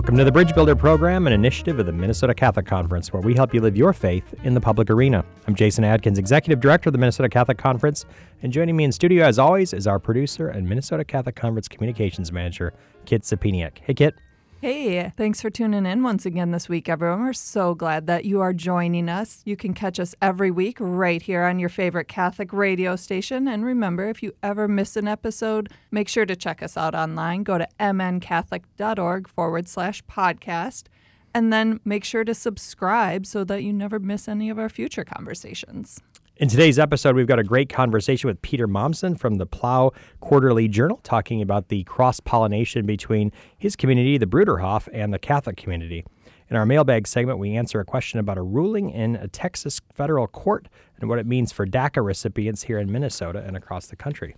Welcome to the Bridge Builder program, an initiative of the Minnesota Catholic Conference, where we help you live your faith in the public arena. I'm Jason Adkins, Executive Director of the Minnesota Catholic Conference, and joining me in studio, as always, is our producer and Minnesota Catholic Conference Communications Manager, Kit Sapiniak. Hey, Kit. Hey, thanks for tuning in once again this week, everyone. We're so glad that you are joining us. You can catch us every week right here on your favorite Catholic radio station. And remember, if you ever miss an episode, make sure to check us out online. Go to mncatholic.org forward slash podcast. And then make sure to subscribe so that you never miss any of our future conversations. In today's episode, we've got a great conversation with Peter Mommsen from the Plough Quarterly Journal talking about the cross pollination between his community, the Bruderhof, and the Catholic community. In our mailbag segment, we answer a question about a ruling in a Texas federal court and what it means for DACA recipients here in Minnesota and across the country.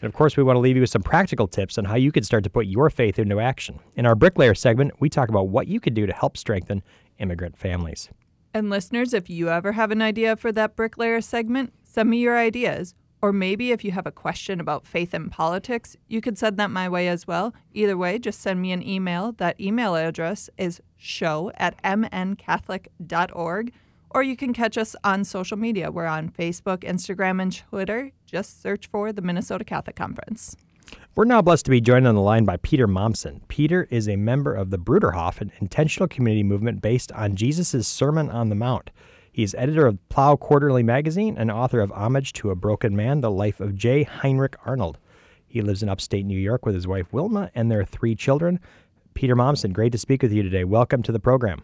And of course, we want to leave you with some practical tips on how you can start to put your faith into action. In our bricklayer segment, we talk about what you could do to help strengthen immigrant families. And listeners, if you ever have an idea for that bricklayer segment, send me your ideas. Or maybe if you have a question about faith and politics, you could send that my way as well. Either way, just send me an email. That email address is show at mncatholic.org. Or you can catch us on social media. We're on Facebook, Instagram, and Twitter. Just search for the Minnesota Catholic Conference. We're now blessed to be joined on the line by Peter Mommsen. Peter is a member of the Bruderhof, an intentional community movement based on Jesus' Sermon on the Mount. He is editor of Plough Quarterly magazine and author of Homage to a Broken Man, The Life of J. Heinrich Arnold. He lives in upstate New York with his wife Wilma and their three children. Peter Mommsen, great to speak with you today. Welcome to the program.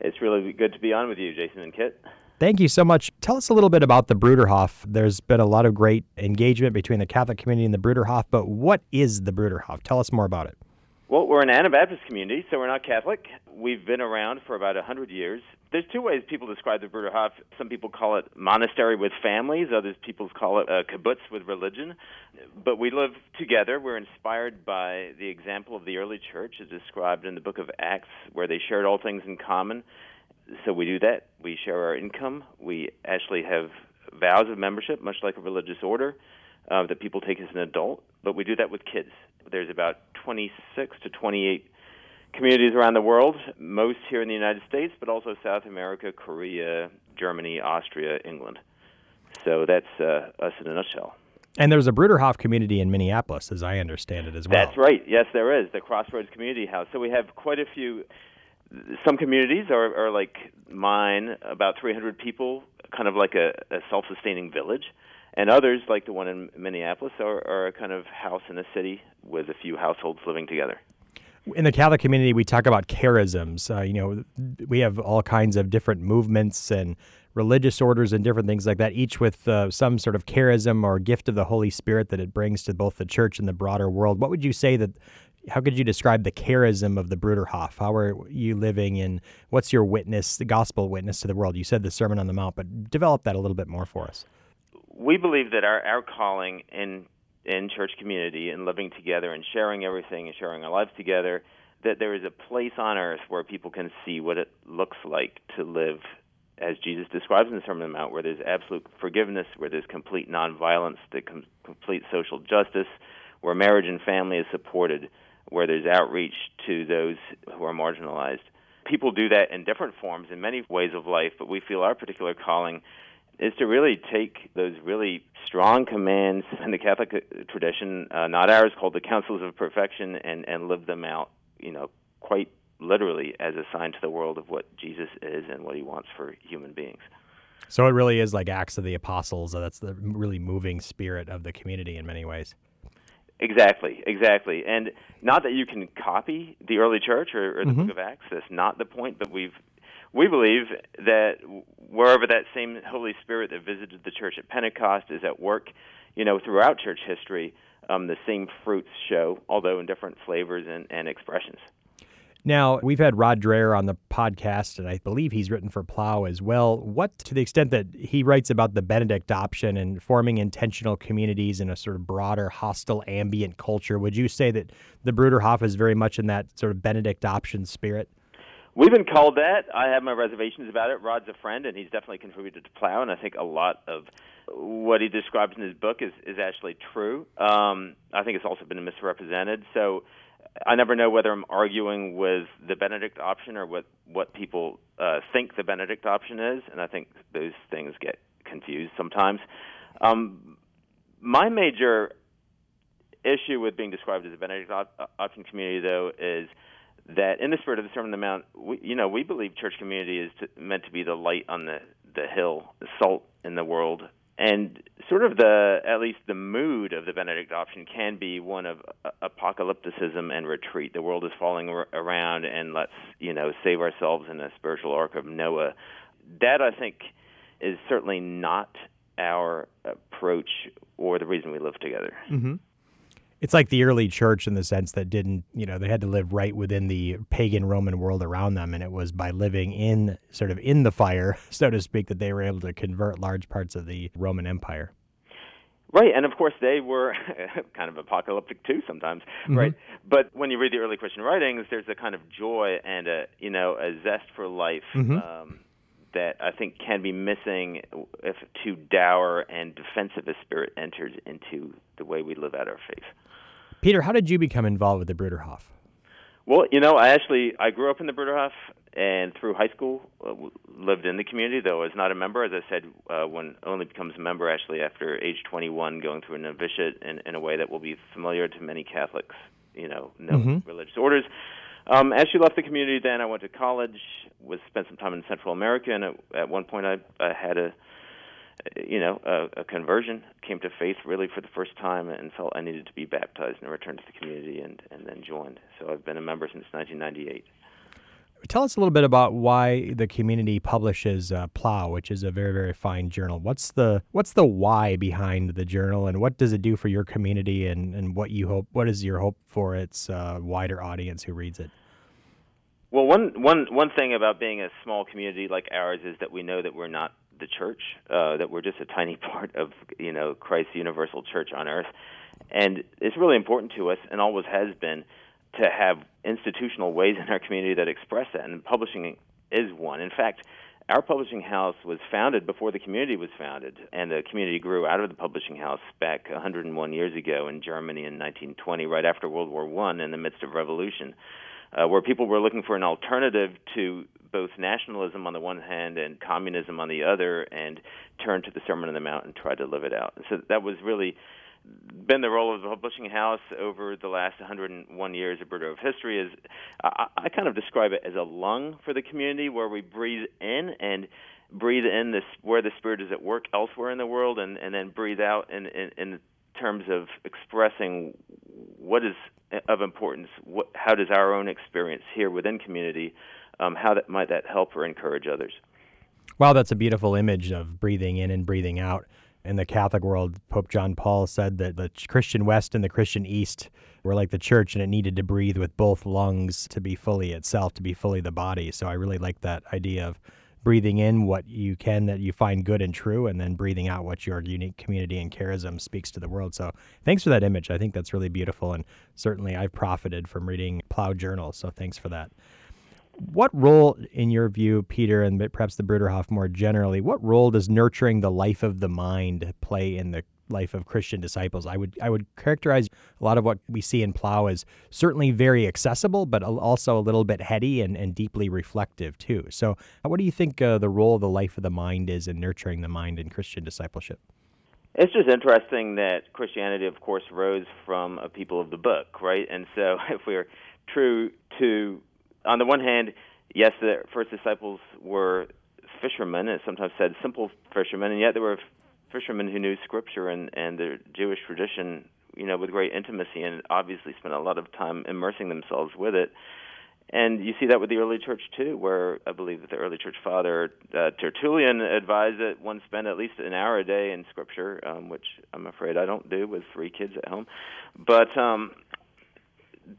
It's really good to be on with you, Jason and Kit. Thank you so much. Tell us a little bit about the Bruderhof. There's been a lot of great engagement between the Catholic community and the Bruderhof, but what is the Bruderhof? Tell us more about it. Well, we're an Anabaptist community, so we're not Catholic. We've been around for about 100 years. There's two ways people describe the Bruderhof. Some people call it monastery with families, others people call it a kibbutz with religion. But we live together. We're inspired by the example of the early church as described in the book of Acts, where they shared all things in common so we do that. We share our income. We actually have vows of membership, much like a religious order, uh, that people take as an adult. But we do that with kids. There's about 26 to 28 communities around the world, most here in the United States, but also South America, Korea, Germany, Austria, England. So that's uh, us in a nutshell. And there's a Bruderhof community in Minneapolis, as I understand it as well. That's right. Yes, there is the Crossroads Community House. So we have quite a few some communities are, are like mine, about 300 people, kind of like a, a self-sustaining village, and others, like the one in Minneapolis, are, are a kind of house in a city with a few households living together. In the Catholic community, we talk about charisms. Uh, you know, we have all kinds of different movements and religious orders and different things like that, each with uh, some sort of charism or gift of the Holy Spirit that it brings to both the church and the broader world. What would you say that how could you describe the charism of the Bruderhof? How are you living in what's your witness, the gospel witness to the world? You said the Sermon on the Mount, but develop that a little bit more for us. We believe that our, our calling in in church community and living together and sharing everything and sharing our lives together, that there is a place on earth where people can see what it looks like to live as Jesus describes in the Sermon on the Mount, where there's absolute forgiveness, where there's complete nonviolence, com- complete social justice, where marriage and family is supported where there's outreach to those who are marginalized. People do that in different forms in many ways of life, but we feel our particular calling is to really take those really strong commands in the Catholic uh, tradition, uh, not ours, called the Counsels of Perfection, and, and live them out, you know, quite literally as a sign to the world of what Jesus is and what he wants for human beings. So it really is like Acts of the Apostles. That's the really moving spirit of the community in many ways. Exactly, exactly. And not that you can copy the early church or, or the mm-hmm. Book of Acts. That's not the point. But we've we believe that wherever that same Holy Spirit that visited the church at Pentecost is at work, you know, throughout church history, um, the same fruits show, although in different flavors and, and expressions. Now, we've had Rod Dreher on the podcast, and I believe he's written for Plough as well. What, to the extent that he writes about the Benedict option and forming intentional communities in a sort of broader, hostile, ambient culture, would you say that the Bruderhof is very much in that sort of Benedict option spirit? We've been called that. I have my reservations about it. Rod's a friend, and he's definitely contributed to Plough, and I think a lot of what he describes in his book is, is actually true. Um, I think it's also been misrepresented. So I never know whether I'm arguing with the Benedict option or what what people uh, think the Benedict option is, and I think those things get confused sometimes. Um, my major issue with being described as a Benedict op- option community, though, is that in the spirit of the Sermon on the Mount, we, you know, we believe church community is to, meant to be the light on the the hill, the salt in the world, and sort of the at least the mood of the Benedict option can be one of apocalypticism and retreat. The world is falling around, and let's you know save ourselves in a spiritual ark of Noah. That I think is certainly not our approach or the reason we live together. Mm-hmm. It's like the early church in the sense that didn't, you know, they had to live right within the pagan Roman world around them, and it was by living in sort of in the fire, so to speak, that they were able to convert large parts of the Roman Empire. Right, and of course they were kind of apocalyptic too sometimes, mm-hmm. right? But when you read the early Christian writings, there's a kind of joy and a you know a zest for life mm-hmm. um, that I think can be missing if too dour and defensive a spirit enters into the way we live out our faith. Peter, how did you become involved with the Bruderhof? Well, you know, I actually I grew up in the Bruderhof and through high school uh, lived in the community. Though I was not a member, as I said, uh, one only becomes a member actually after age 21, going through a novitiate in, in a way that will be familiar to many Catholics. You know, no mm-hmm. religious orders. Um, as she left the community, then I went to college. Was spent some time in Central America, and at, at one point I, I had a you know, a, a conversion, came to faith really for the first time, and felt I needed to be baptized and returned to the community, and and then joined. So I've been a member since 1998. Tell us a little bit about why the community publishes uh, Plough, which is a very very fine journal. What's the what's the why behind the journal, and what does it do for your community, and, and what you hope what is your hope for its uh, wider audience who reads it? Well, one one one thing about being a small community like ours is that we know that we're not the church, uh, that we're just a tiny part of you know Christ's universal church on earth, and it's really important to us, and always has been, to have institutional ways in our community that express that, and publishing is one. In fact. Our publishing house was founded before the community was founded, and the community grew out of the publishing house back 101 years ago in Germany in 1920, right after World War One, in the midst of revolution uh, where people were looking for an alternative to both nationalism on the one hand and communism on the other, and turned to the Sermon on the Mount and tried to live it out. So that was really been the role of the publishing house over the last 101 years of Bruderhof history. Is I, I kind of describe it as a lung for the community where we breathe in and breathe in this where the spirit is at work elsewhere in the world, and and then breathe out in in, in terms of expressing what is of importance. What, how does our own experience here within community, um, how that might that help or encourage others? Wow, that's a beautiful image of breathing in and breathing out. In the Catholic world, Pope John Paul said that the Christian West and the Christian East were like the church, and it needed to breathe with both lungs to be fully itself, to be fully the body. So I really like that idea of breathing in what you can that you find good and true, and then breathing out what your unique community and charism speaks to the world. So thanks for that image. I think that's really beautiful, and certainly I've profited from reading Plough Journal. So thanks for that. What role, in your view, Peter, and perhaps the Bruderhof more generally, what role does nurturing the life of the mind play in the life of Christian disciples. I would I would characterize a lot of what we see in Plough as certainly very accessible, but also a little bit heady and, and deeply reflective too. So, what do you think uh, the role of the life of the mind is in nurturing the mind in Christian discipleship? It's just interesting that Christianity, of course, rose from a people of the book, right? And so, if we're true to, on the one hand, yes, the first disciples were fishermen, and sometimes said simple fishermen, and yet there were fishermen who knew Scripture and and the Jewish tradition, you know, with great intimacy, and obviously spent a lot of time immersing themselves with it. And you see that with the early church too, where I believe that the early church father uh, Tertullian advised that one spend at least an hour a day in Scripture, um, which I'm afraid I don't do with three kids at home. But um,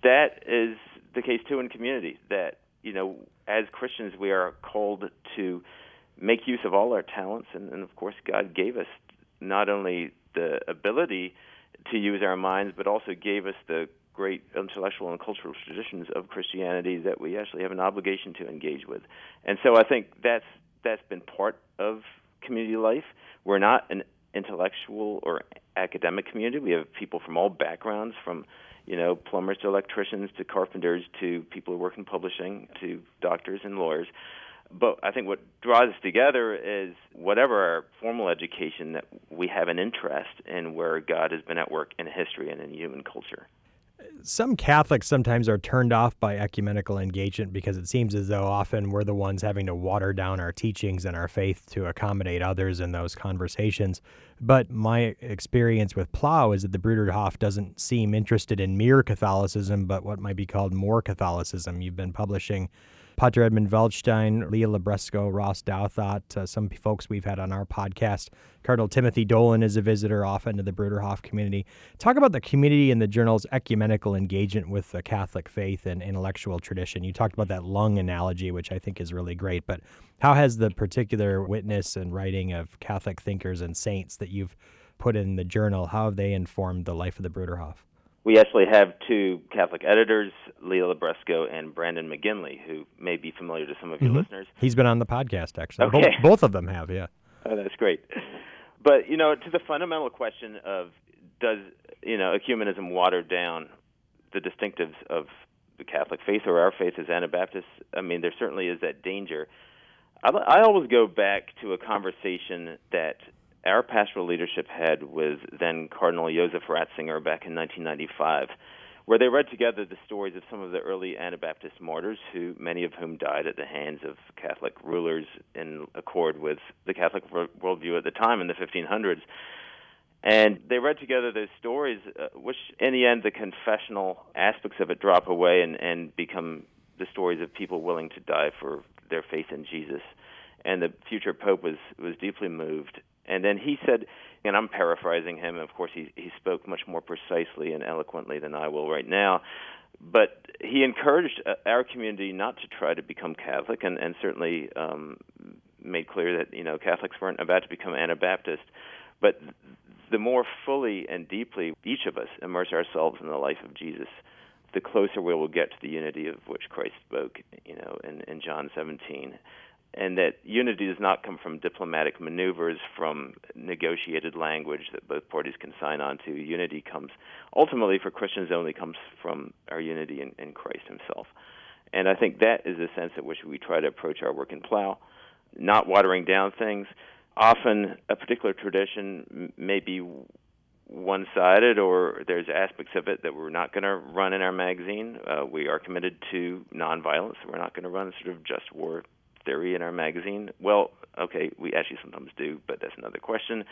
that is the case too in community. That you know, as Christians, we are called to make use of all our talents, and, and of course, God gave us not only the ability to use our minds, but also gave us the great intellectual and cultural traditions of Christianity that we actually have an obligation to engage with. And so I think that's that's been part of community life. We're not an intellectual or academic community. We have people from all backgrounds, from you know plumbers to electricians to carpenters to people who work in publishing to doctors and lawyers. But I think what draws us together is whatever our formal education that we have an interest in where God has been at work in history and in human culture some Catholics sometimes are turned off by ecumenical engagement because it seems as though often we're the ones having to water down our teachings and our faith to accommodate others in those conversations. But my experience with Plough is that the Bruderhof doesn't seem interested in mere Catholicism, but what might be called more Catholicism. You've been publishing Pater Edmund Waldstein, Leah Libresco, Ross Douthat, uh, some folks we've had on our podcast. Cardinal Timothy Dolan is a visitor often to the Bruderhof community. Talk about the community and the journal's ecumenical engagement with the Catholic faith and intellectual tradition. You talked about that lung analogy, which I think is really great, but how has the particular witness and writing of Catholic thinkers and saints that you've put in the journal, how have they informed the life of the Bruderhof? We actually have two Catholic editors, Leah Libresco and Brandon McGinley, who may be familiar to some of your mm-hmm. listeners. He's been on the podcast, actually. Okay. Both, both of them have, yeah. Oh, that's great. But, you know, to the fundamental question of does, you know, ecumenism water down the distinctives of the Catholic faith or our faith as Anabaptists? I mean, there certainly is that danger. I, I always go back to a conversation that our pastoral leadership had with then Cardinal Joseph Ratzinger back in 1995, where they read together the stories of some of the early Anabaptist martyrs, who many of whom died at the hands of Catholic rulers in accord with the Catholic worldview at the time in the 1500s. And they read together those stories, uh, which in the end the confessional aspects of it drop away and, and become the stories of people willing to die for their faith in Jesus. And the future pope was was deeply moved and then he said, and I'm paraphrasing him. Of course, he he spoke much more precisely and eloquently than I will right now. But he encouraged uh, our community not to try to become Catholic, and and certainly um, made clear that you know Catholics weren't about to become Anabaptist, but the more fully and deeply each of us immerse ourselves in the life of Jesus, the closer we will get to the unity of which Christ spoke, you know, in, in John 17 and that unity does not come from diplomatic maneuvers, from negotiated language that both parties can sign on to. Unity comes ultimately for Christians only comes from our unity in, in Christ Himself. And I think that is the sense at which we try to approach our work in Plough, not watering down things. Often, a particular tradition may be one sided, or there's aspects of it that we're not going to run in our magazine. Uh, we are committed to nonviolence. We're not going to run sort of just war theory in our magazine? Well, okay, we actually sometimes do, but that's another question.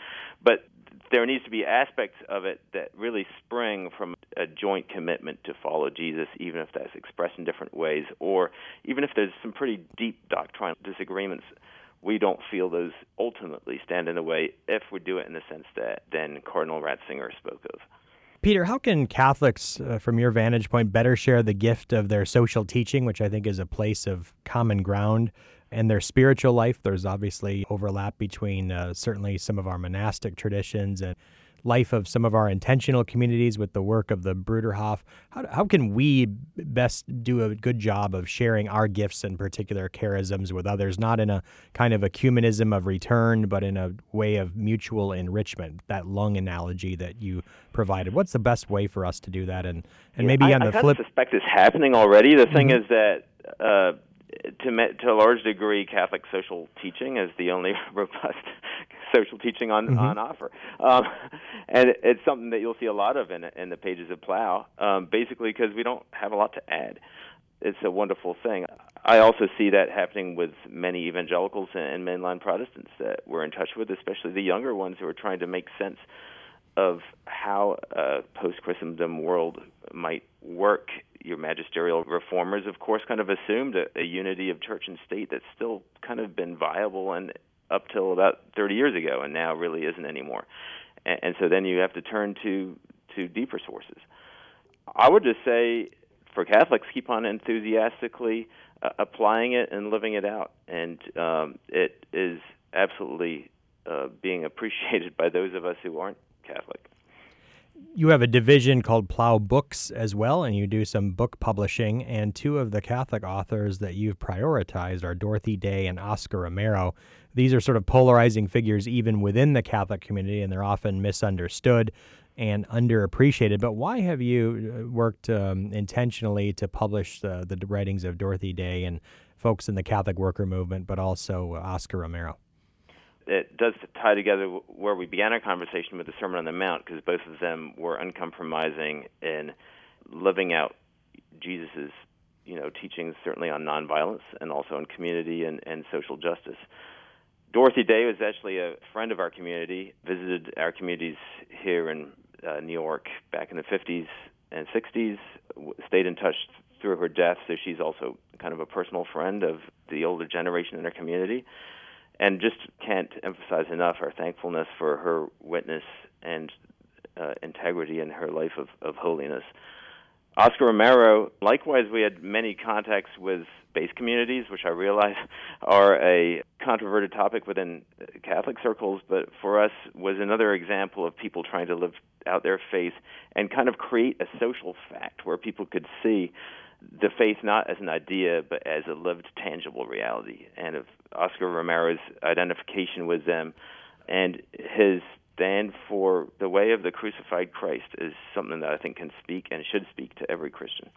But there needs to be aspects of it that really spring from a joint commitment to follow Jesus, even if that's expressed in different ways, or even if there's some pretty deep doctrinal disagreements. We don't feel those ultimately stand in the way if we do it in the sense that then Cardinal Ratzinger spoke of. Peter, how can Catholics, uh, from your vantage point, better share the gift of their social teaching, which I think is a place of common ground and their spiritual life. There's obviously overlap between uh, certainly some of our monastic traditions and life of some of our intentional communities with the work of the Bruderhof. How, how can we best do a good job of sharing our gifts and particular charisms with others, not in a kind of ecumenism of return, but in a way of mutual enrichment? That lung analogy that you provided. What's the best way for us to do that? And and maybe yeah, on I, the I flip, suspect it's happening already. The mm-hmm. thing is that. Uh, to to a large degree, Catholic social teaching is the only robust social teaching on mm-hmm. on offer, um, and it's something that you'll see a lot of in in the pages of Plough. Um, basically, because we don't have a lot to add. It's a wonderful thing. I also see that happening with many evangelicals and mainline Protestants that we're in touch with, especially the younger ones who are trying to make sense of how a post Christendom world might work your magisterial reformers, of course, kind of assumed a, a unity of church and state that's still kind of been viable and up till about 30 years ago, and now really isn't anymore. And, and so then you have to turn to to deeper sources. I would just say for Catholics, keep on enthusiastically uh, applying it and living it out, and um, it is absolutely uh, being appreciated by those of us who aren't Catholic you have a division called Plough Books as well, and you do some book publishing. And two of the Catholic authors that you've prioritized are Dorothy Day and Oscar Romero. These are sort of polarizing figures even within the Catholic community, and they're often misunderstood and underappreciated. But why have you uh, worked um, intentionally to publish the, the writings of Dorothy Day and folks in the Catholic worker movement, but also Oscar Romero? It does tie together where we began our conversation with the Sermon on the Mount, because both of them were uncompromising in living out Jesus's, you know, teachings certainly on nonviolence and also on community and, and social justice. Dorothy Day was actually a friend of our community, visited our communities here in uh, New York back in the 50s and 60s, stayed in touch through her death, so she's also kind of a personal friend of the older generation in our community and just can't emphasize enough our thankfulness for her witness and uh, integrity in her life of, of holiness. Oscar Romero, likewise, we had many contacts with base communities, which I realize are a controverted topic within Catholic circles, but for us was another example of people trying to live out their faith and kind of create a social fact where people could see the faith not as an idea but as a lived tangible reality and of Oscar Romero's identification with them and his stand for the way of the crucified Christ is something that I think can speak and should speak to every Christian.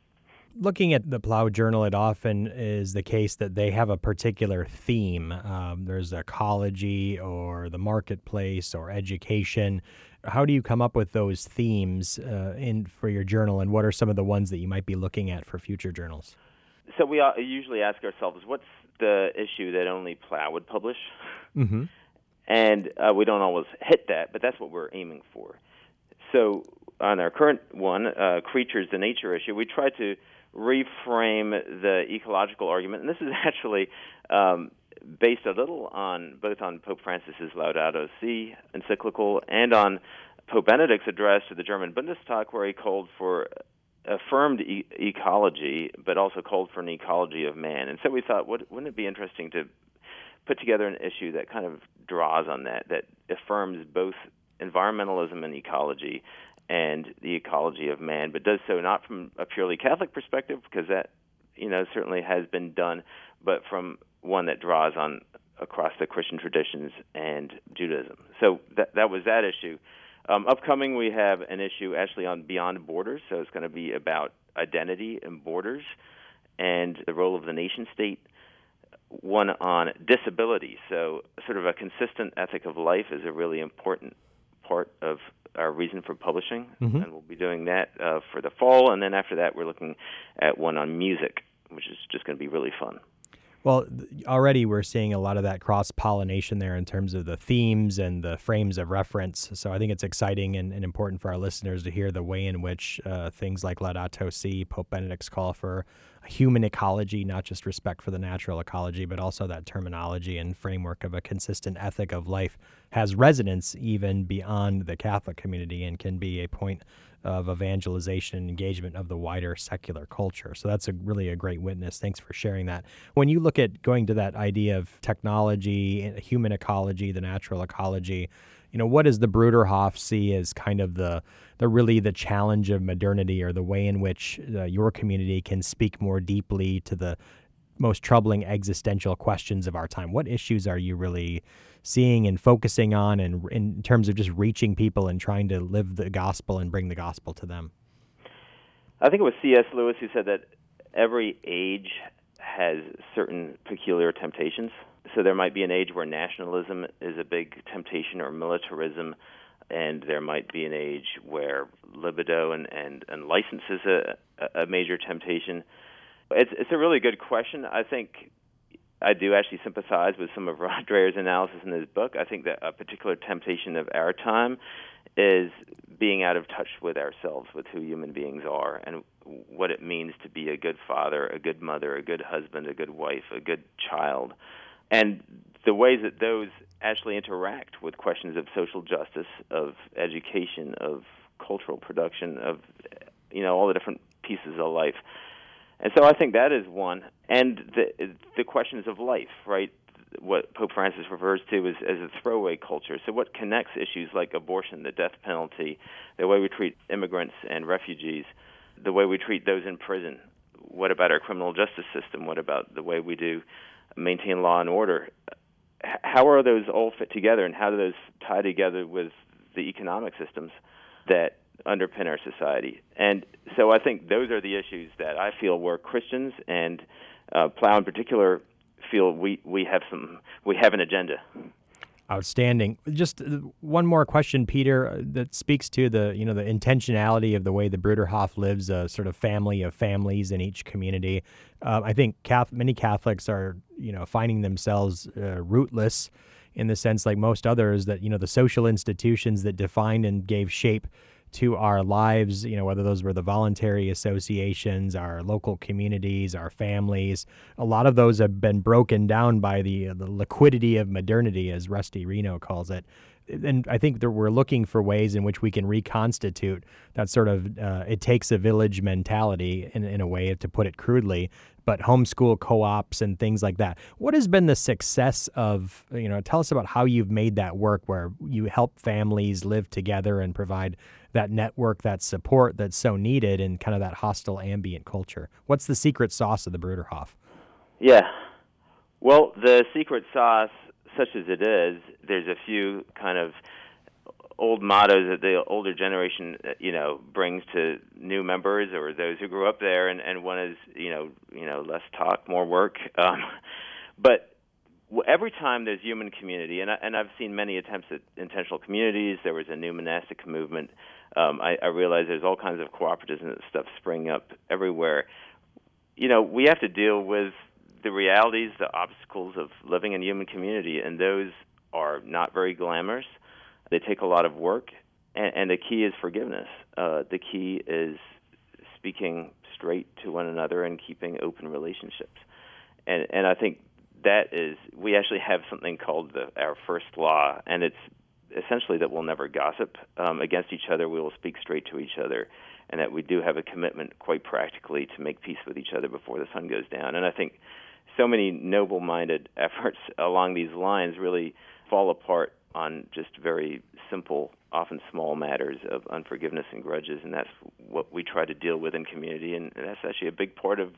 Looking at the Plough Journal, it often is the case that they have a particular theme. Um, there's ecology or the marketplace or education how do you come up with those themes uh, in for your journal, and what are some of the ones that you might be looking at for future journals? So we usually ask ourselves, what's the issue that only Plough would publish? Mm-hmm. And uh, we don't always hit that, but that's what we're aiming for. So on our current one, uh, creatures, the nature issue, we try to reframe the ecological argument, and this is actually um, based a little on both on Pope Francis's Laudato Si encyclical and on Pope Benedict's address to the German Bundestag, where he called for affirmed e- ecology, but also called for an ecology of man. And so we thought, would, wouldn't it be interesting to put together an issue that kind of draws on that, that affirms both environmentalism and ecology and the ecology of man, but does so not from a purely Catholic perspective, because that you know certainly has been done, but from one that draws on across the Christian traditions and Judaism. So that that was that issue. Um, upcoming, we have an issue actually on Beyond Borders, so it's going to be about identity and borders and the role of the nation state. One on disability, so sort of a consistent ethic of life is a really important part of our reason for publishing, mm-hmm. and we'll be doing that uh, for the fall. And then after that, we're looking at one on music, which is just going to be really fun. Well, already we're seeing a lot of that cross pollination there in terms of the themes and the frames of reference. So I think it's exciting and, and important for our listeners to hear the way in which uh, things like Laudato Si, Pope Benedict's call for human ecology, not just respect for the natural ecology, but also that terminology and framework of a consistent ethic of life has resonance even beyond the Catholic community and can be a point of evangelization and engagement of the wider secular culture. So that's a really a great witness. Thanks for sharing that. When you look at going to that idea of technology, human ecology, the natural ecology, you know, what does the Bruderhof see as kind of the the really the challenge of modernity or the way in which uh, your community can speak more deeply to the most troubling existential questions of our time? What issues are you really seeing and focusing on, and in terms of just reaching people and trying to live the gospel and bring the gospel to them? I think it was C.S. Lewis who said that every age has certain peculiar temptations. So there might be an age where nationalism is a big temptation or militarism, and there might be an age where libido and, and, and license is a, a major temptation. It's it's a really good question. I think I do actually sympathize with some of Rod Dreher's analysis in his book. I think that a particular temptation of our time is being out of touch with ourselves, with who human beings are, and what it means to be a good father, a good mother, a good husband, a good wife, a good child, and the ways that those actually interact with questions of social justice, of education, of cultural production, of you know all the different pieces of life. And so I think that is one. And the the questions of life, right? what Pope Francis refers to as, as a throwaway culture. So, what connects issues like abortion, the death penalty, the way we treat immigrants and refugees, the way we treat those in prison? What about our criminal justice system? What about the way we do maintain law and order? How are those all fit together, and how do those tie together with the economic systems that underpin our society? And so, I think those are the issues that I feel were Christians and uh, Plough in particular feel we, we have some we have an agenda. Outstanding. Just uh, one more question, Peter, uh, that speaks to the you know the intentionality of the way the Bruderhof lives, a sort of family of families in each community. Uh, I think Catholic, many Catholics are you know finding themselves uh, rootless in the sense, like most others, that you know the social institutions that defined and gave shape to our lives, you know, whether those were the voluntary associations, our local communities, our families. A lot of those have been broken down by the, the liquidity of modernity, as Rusty Reno calls it. And I think that we're looking for ways in which we can reconstitute that sort of uh, it takes a village mentality, in, in a way, to put it crudely, but homeschool co-ops and things like that. What has been the success of, you know, tell us about how you've made that work where you help families live together and provide that network, that support that's so needed in kind of that hostile ambient culture. What's the secret sauce of the Bruderhof? Yeah. Well, the secret sauce, such as it is, there's a few kind of old mottos that the older generation, uh, you know, brings to new members or those who grew up there, and and one is, you know, you know, less talk, more work. Um, but every time there's human community, and I, and I've seen many attempts at intentional communities. There was a new monastic movement. Um, I, I realize there's all kinds of cooperatives and stuff springing up everywhere. You know, we have to deal with the realities, the obstacles of living in human community, and those are not very glamorous. They take a lot of work, and, and the key is forgiveness. Uh, the key is speaking straight to one another and keeping open relationships. And and I think that is we actually have something called the, our first law, and it's essentially that we'll never gossip um, against each other. We will speak straight to each other, and that we do have a commitment, quite practically, to make peace with each other before the sun goes down. And I think so many noble-minded efforts along these lines really fall apart on just very simple, often small matters of unforgiveness and grudges, and that's what we try to deal with in community, and that's actually a big part of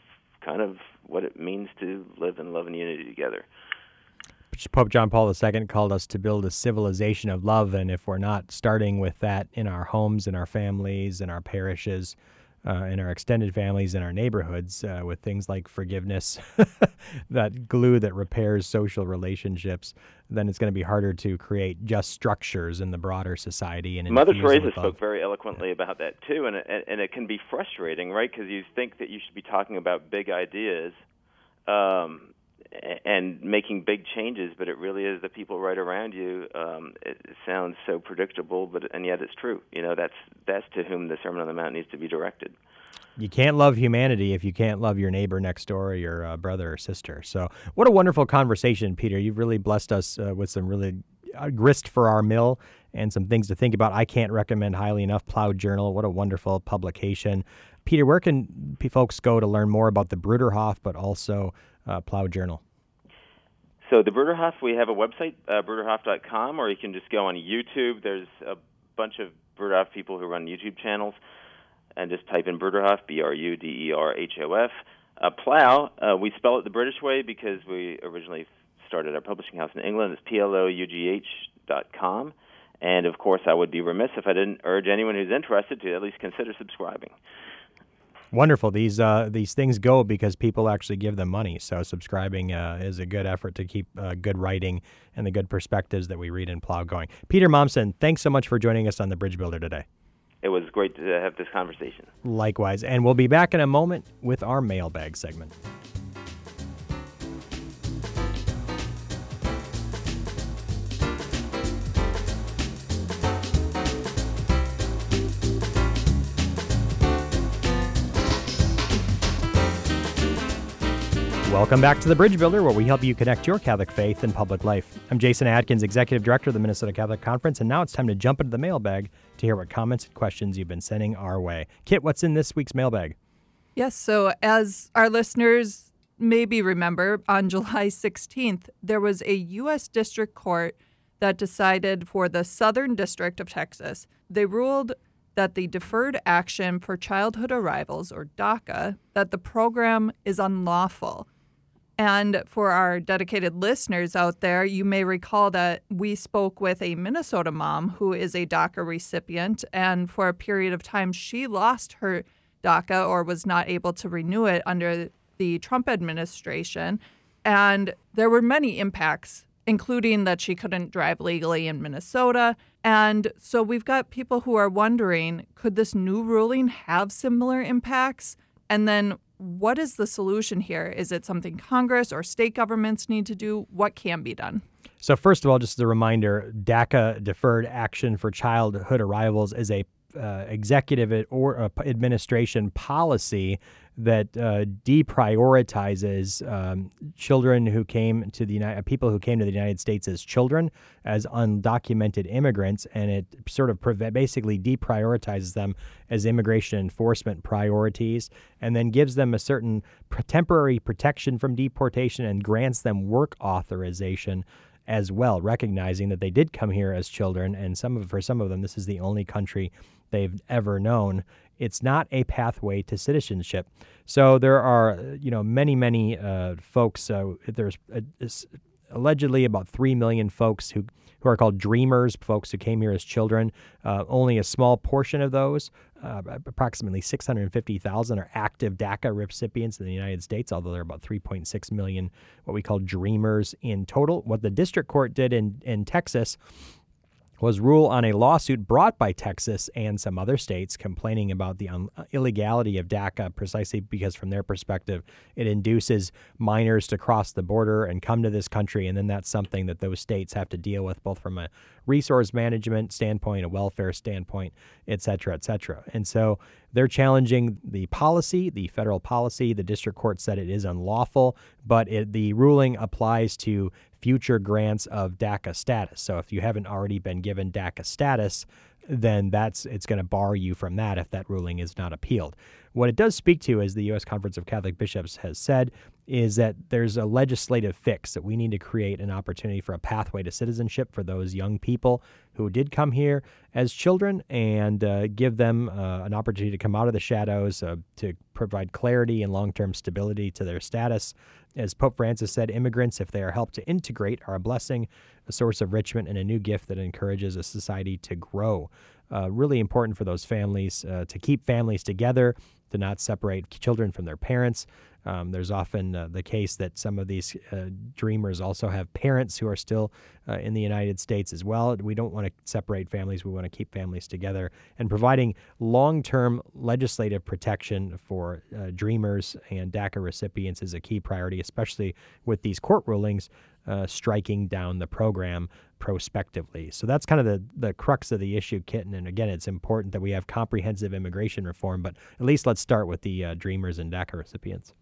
kind of what it means to live in love and unity together. Pope John Paul II called us to build a civilization of love, and if we're not starting with that in our homes, in our families, in our parishes, uh, in our extended families, in our neighborhoods, uh, with things like forgiveness, that glue that repairs social relationships, then it's going to be harder to create just structures in the broader society. And Mother Teresa spoke very eloquently about that too, and it, and it can be frustrating, right? Because you think that you should be talking about big ideas. Um, and making big changes, but it really is the people right around you. Um, it, sounds so predictable, but and yet it's true. You know, that's that's to whom the Sermon on the Mount needs to be directed. You can't love humanity if you can't love your neighbor next door or your uh, brother or sister. So, what a wonderful conversation, Peter. You've really blessed us uh, with some really uh, grist for our mill and some things to think about. I can't recommend highly enough Plough Journal. What a wonderful publication. Peter, where can folks go to learn more about the Bruderhof, but also uh, Plough Journal? So the Bruderhof, we have a website, uh, bruderhof.com, or you can just go on YouTube. There's a bunch of Bruderhof people who run YouTube channels, and just type in Bruderhof, B-R-U-D-E-R-H-O-F. Uh, Plough, uh, we spell it the British way because we originally started our publishing house in England. It's P-L-O-U-G-H dot com. And of course, I would be remiss if I didn't urge anyone who's interested to at least consider subscribing. Wonderful. These uh, these things go because people actually give them money. So subscribing uh, is a good effort to keep uh, good writing and the good perspectives that we read in Plough going. Peter Mommsen, thanks so much for joining us on the Bridge Builder today. It was great to have this conversation. Likewise, and we'll be back in a moment with our mailbag segment. Welcome back to the Bridge Builder, where we help you connect your Catholic faith and public life. I'm Jason Adkins, Executive Director of the Minnesota Catholic Conference, and now it's time to jump into the mailbag to hear what comments and questions you've been sending our way. Kit, what's in this week's mailbag? Yes, so as our listeners maybe remember on July 16th, there was a U.S. District Court that decided for the Southern District of Texas. They ruled that the Deferred Action for Childhood Arrivals, or DACA, that the program is unlawful. And for our dedicated listeners out there, you may recall that we spoke with a Minnesota mom who is a DACA recipient. And for a period of time, she lost her DACA or was not able to renew it under the Trump administration. And there were many impacts, including that she couldn't drive legally in Minnesota. And so we've got people who are wondering could this new ruling have similar impacts? And then what is the solution here? Is it something Congress or state governments need to do? What can be done? So, first of all, just a reminder DACA, Deferred Action for Childhood Arrivals, is a uh, executive or uh, administration policy that uh, deprioritizes um, children who came to the United, people who came to the United States as children, as undocumented immigrants, and it sort of basically deprioritizes them as immigration enforcement priorities, and then gives them a certain temporary protection from deportation and grants them work authorization as well, recognizing that they did come here as children, and some of for some of them, this is the only country they've ever known. It's not a pathway to citizenship. So there are, you know, many, many uh, folks. Uh, there's uh, allegedly about 3 million folks who, who are called dreamers, folks who came here as children. Uh, only a small portion of those, uh, approximately 650,000, are active DACA recipients in the United States, although there are about 3.6 million what we call dreamers in total. What the district court did in, in Texas was rule on a lawsuit brought by Texas and some other states complaining about the un- uh, illegality of DACA precisely because, from their perspective, it induces minors to cross the border and come to this country. And then that's something that those states have to deal with, both from a resource management standpoint, a welfare standpoint, et cetera, et cetera. And so they're challenging the policy, the federal policy. The district court said it is unlawful, but it, the ruling applies to future grants of DACA status. So if you haven't already been given DACA status, then that's it's going to bar you from that if that ruling is not appealed. What it does speak to, as the U.S. Conference of Catholic Bishops has said, is that there's a legislative fix that we need to create an opportunity for a pathway to citizenship for those young people who did come here as children and uh, give them uh, an opportunity to come out of the shadows, uh, to provide clarity and long term stability to their status. As Pope Francis said, immigrants, if they are helped to integrate, are a blessing, a source of enrichment, and a new gift that encourages a society to grow. Uh, really important for those families uh, to keep families together, to not separate children from their parents. Um, there's often uh, the case that some of these uh, dreamers also have parents who are still uh, in the United States as well. We don't want to separate families. We want to keep families together. And providing long term legislative protection for uh, dreamers and DACA recipients is a key priority, especially with these court rulings uh, striking down the program prospectively. So that's kind of the, the crux of the issue, Kitten. And again, it's important that we have comprehensive immigration reform, but at least let's start with the uh, Dreamers and DACA recipients.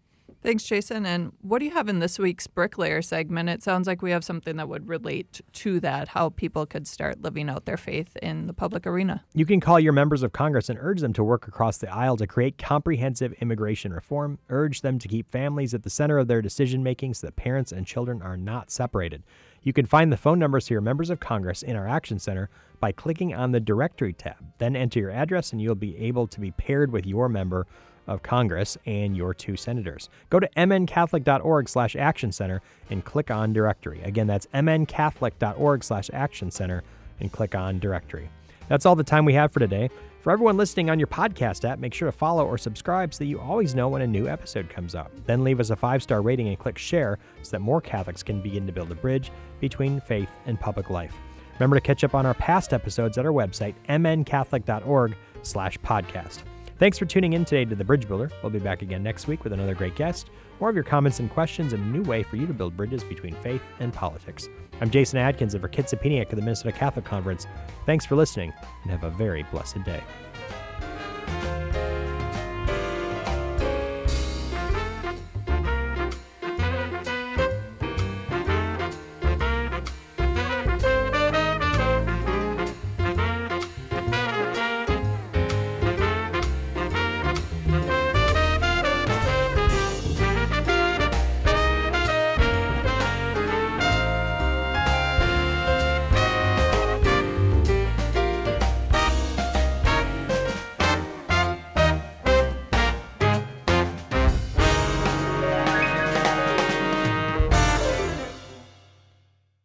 Thanks, Jason. And what do you have in this week's Bricklayer segment? It sounds like we have something that would relate to that, how people could start living out their faith in the public arena. You can call your members of Congress and urge them to work across the aisle to create comprehensive immigration reform. Urge them to keep families at the center of their decision making so that parents and children are not separated. You can find the phone numbers to your members of Congress in our Action Center by clicking on the Directory tab. Then enter your address and you'll be able to be paired with your member of Congress and your two senators. Go to mncatholic.org slash action center and click on directory. Again, that's mncatholic.org slash action center and click on directory. That's all the time we have for today. For everyone listening on your podcast app, make sure to follow or subscribe so that you always know when a new episode comes up. Then leave us a five star rating and click share so that more Catholics can begin to build a bridge between faith and public life. Remember to catch up on our past episodes at our website, mncatholic.org slash podcast. Thanks for tuning in today to The Bridge Builder. We'll be back again next week with another great guest, more of your comments and questions, and a new way for you to build bridges between faith and politics. I'm Jason Adkins of Kit Sapiniak of the Minnesota Catholic Conference. Thanks for listening, and have a very blessed day.